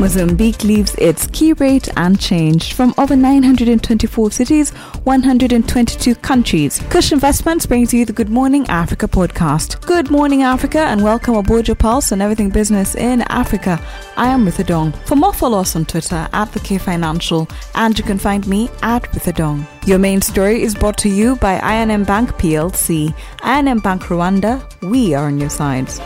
Mozambique leaves its key rate unchanged from over 924 cities, 122 countries. Kush Investments brings you the Good Morning Africa podcast. Good morning, Africa, and welcome aboard your pulse on everything business in Africa. I am Ritha For more, follow us on Twitter at the K Financial, and you can find me at Ritha Your main story is brought to you by I&M Bank PLC. I&M Bank Rwanda, we are on your sides.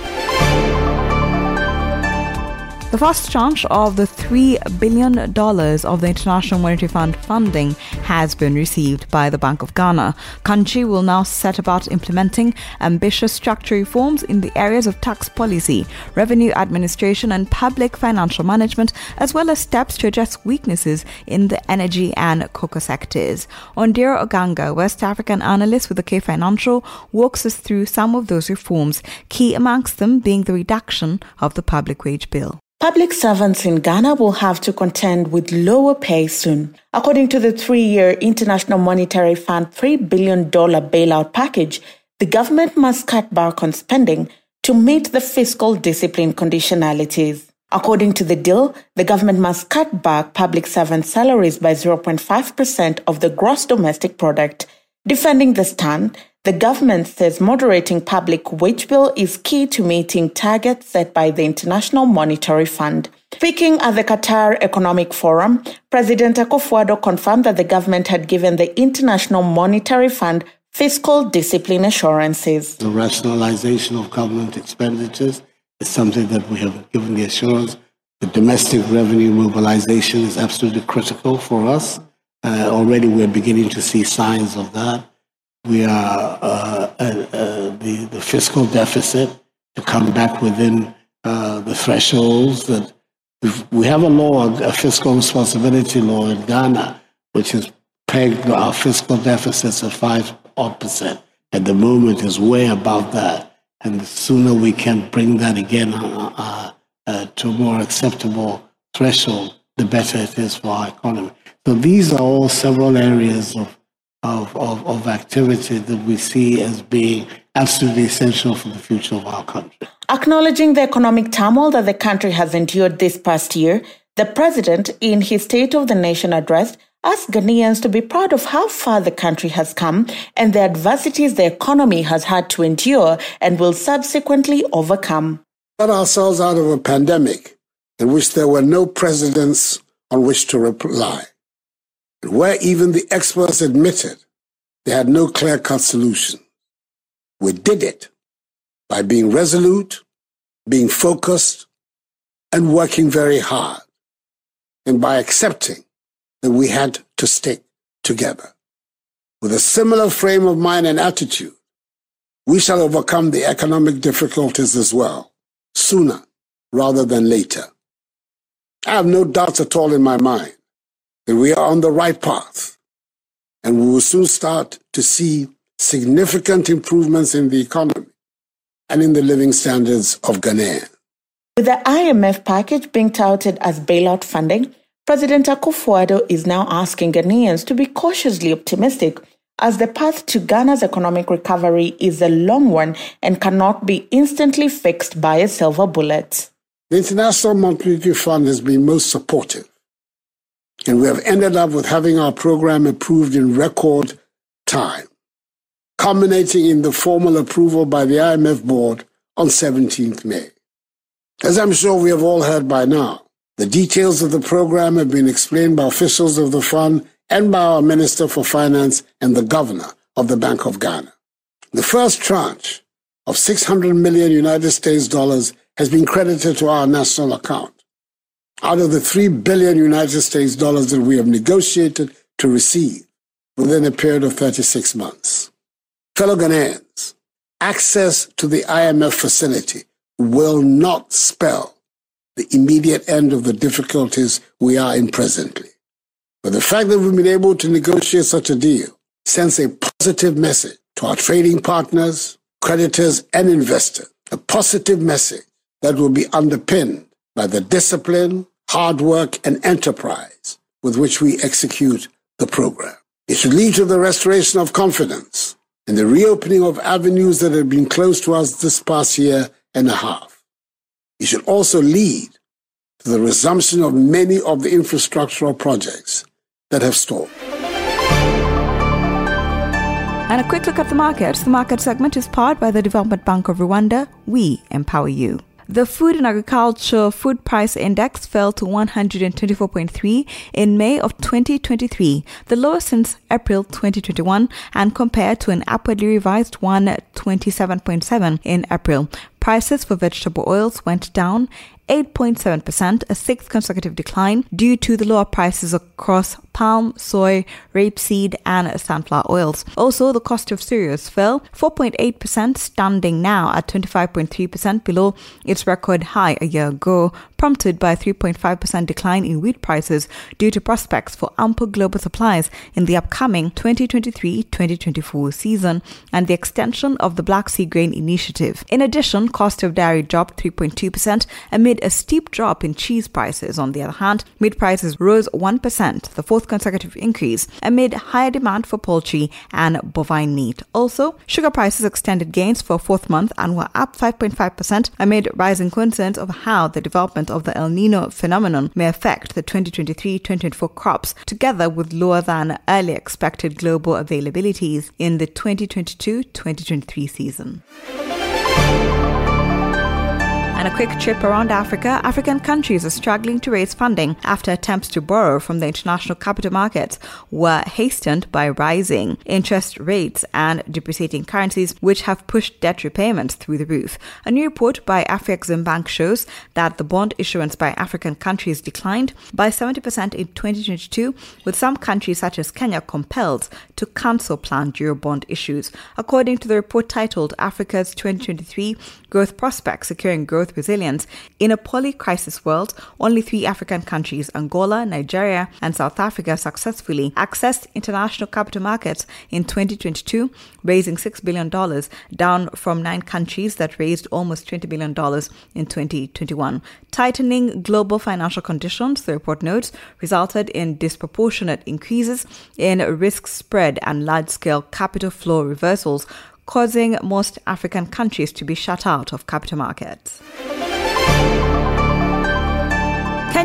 The first tranche of the $3 billion of the International Monetary Fund funding has been received by the Bank of Ghana. Country will now set about implementing ambitious structural reforms in the areas of tax policy, revenue administration, and public financial management, as well as steps to address weaknesses in the energy and cocoa sectors. Ondira Oganga, West African analyst with the K Financial, walks us through some of those reforms, key amongst them being the reduction of the public wage bill. Public servants in Ghana will have to contend with lower pay soon. According to the three year International Monetary Fund $3 billion bailout package, the government must cut back on spending to meet the fiscal discipline conditionalities. According to the deal, the government must cut back public servant salaries by 0.5% of the gross domestic product. Defending the stand, the government says moderating public wage bill is key to meeting targets set by the International Monetary Fund. Speaking at the Qatar Economic Forum, President Akufo-Addo confirmed that the government had given the International Monetary Fund fiscal discipline assurances. The rationalization of government expenditures is something that we have given the assurance. The domestic revenue mobilization is absolutely critical for us. Uh, already we're beginning to see signs of that we are uh, uh, uh, the, the fiscal deficit to come back within uh, the thresholds that we have a law, a fiscal responsibility law in Ghana, which has pegged our fiscal deficits at five odd percent. At the moment, is way above that, and the sooner we can bring that again uh, uh, to a more acceptable threshold, the better it is for our economy. So these are all several areas of of, of, of activity that we see as being absolutely essential for the future of our country. Acknowledging the economic turmoil that the country has endured this past year, the president, in his State of the Nation address, asked Ghanaians to be proud of how far the country has come and the adversities the economy has had to endure and will subsequently overcome. Got ourselves out of a pandemic in which there were no precedents on which to rely where even the experts admitted they had no clear cut solution. We did it by being resolute, being focused, and working very hard, and by accepting that we had to stick together. With a similar frame of mind and attitude, we shall overcome the economic difficulties as well, sooner rather than later. I have no doubts at all in my mind that we are on the right path and we will soon start to see significant improvements in the economy and in the living standards of Ghana. With the IMF package being touted as bailout funding, President Akufo-Addo is now asking Ghanaians to be cautiously optimistic as the path to Ghana's economic recovery is a long one and cannot be instantly fixed by a silver bullet. The International Monetary Fund has been most supportive and we have ended up with having our program approved in record time, culminating in the formal approval by the IMF board on 17th May. As I'm sure we have all heard by now, the details of the program have been explained by officials of the fund and by our Minister for Finance and the Governor of the Bank of Ghana. The first tranche of 600 million United States dollars has been credited to our national account out of the 3 billion United States dollars that we have negotiated to receive within a period of 36 months. Fellow Ghanaians, access to the IMF facility will not spell the immediate end of the difficulties we are in presently. But the fact that we've been able to negotiate such a deal sends a positive message to our trading partners, creditors, and investors. A positive message that will be underpinned by the discipline, hard work, and enterprise with which we execute the program. It should lead to the restoration of confidence and the reopening of avenues that have been closed to us this past year and a half. It should also lead to the resumption of many of the infrastructural projects that have stalled. And a quick look at the markets. The market segment is powered by the Development Bank of Rwanda. We empower you. The Food and Agriculture Food Price Index fell to 124.3 in May of 2023, the lowest since April 2021, and compared to an upwardly revised 127.7 in April. Prices for vegetable oils went down 8.7%, a sixth consecutive decline due to the lower prices across palm, soy, rapeseed, and sunflower oils. Also, the cost of cereals fell 4.8%, standing now at 25.3% below its record high a year ago, prompted by a 3.5% decline in wheat prices due to prospects for ample global supplies in the upcoming 2023-2024 season and the extension of the Black Sea Grain Initiative. In addition, cost of dairy dropped 3.2% amid a steep drop in cheese prices. On the other hand, meat prices rose 1%, the fourth consecutive increase amid higher demand for poultry and bovine meat. Also, sugar prices extended gains for a fourth month and were up 5.5% amid rising concerns of how the development of the El Nino phenomenon may affect the 2023-2024 crops, together with lower than early expected global availabilities in the 2022-2023 season. And a quick trip around Africa, African countries are struggling to raise funding after attempts to borrow from the international capital markets were hastened by rising interest rates and depreciating currencies, which have pushed debt repayments through the roof. A new report by Afreximbank shows that the bond issuance by African countries declined by 70% in 2022, with some countries such as Kenya compelled to cancel planned Eurobond issues. According to the report titled Africa's 2023 Growth Prospects Securing Growth with resilience. In a poly crisis world, only three African countries, Angola, Nigeria, and South Africa, successfully accessed international capital markets in 2022, raising $6 billion, down from nine countries that raised almost $20 billion in 2021. Tightening global financial conditions, the report notes, resulted in disproportionate increases in risk spread and large scale capital flow reversals causing most African countries to be shut out of capital markets.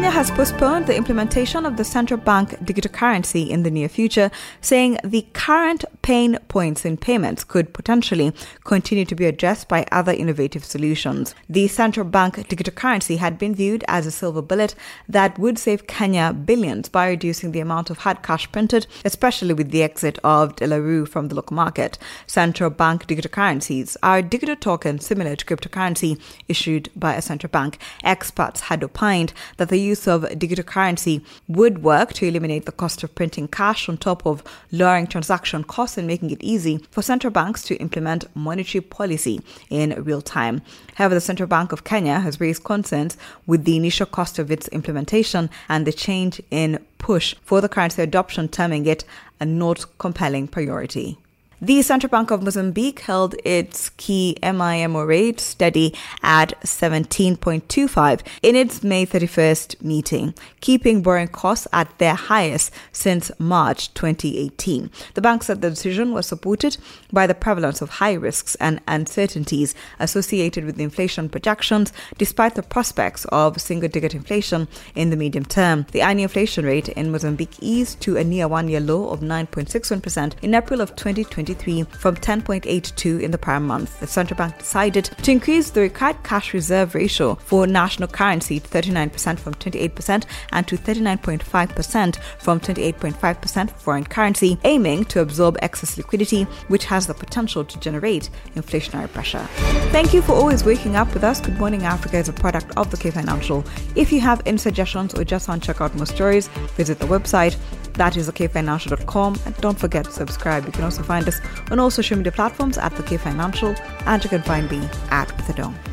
Kenya has postponed the implementation of the central bank digital currency in the near future, saying the current pain points in payments could potentially continue to be addressed by other innovative solutions. The central bank digital currency had been viewed as a silver bullet that would save Kenya billions by reducing the amount of hard cash printed, especially with the exit of De La Rue from the local market. Central bank digital currencies are digital tokens similar to cryptocurrency issued by a central bank. Experts had opined that the use of digital currency would work to eliminate the cost of printing cash on top of lowering transaction costs and making it easy for central banks to implement monetary policy in real time. However, the Central Bank of Kenya has raised concerns with the initial cost of its implementation and the change in push for the currency adoption, terming it a not compelling priority. The Central Bank of Mozambique held its key MIMO rate steady at 17.25 in its May 31st meeting, keeping borrowing costs at their highest since March 2018. The bank said the decision was supported by the prevalence of high risks and uncertainties associated with inflation projections, despite the prospects of single digit inflation in the medium term. The annual inflation rate in Mozambique eased to a near one year low of 9.61% in April of 2020 from 10.82 in the prior month. The central bank decided to increase the required cash reserve ratio for national currency to 39% from 28% and to 39.5% from 28.5% for foreign currency, aiming to absorb excess liquidity, which has the potential to generate inflationary pressure. Thank you for always waking up with us. Good Morning Africa is a product of the K Financial. If you have any suggestions or just want to check out more stories, visit the website that is thekfinancial.com. And don't forget to subscribe. You can also find us on all social media platforms at the K Financial, and you can find me at With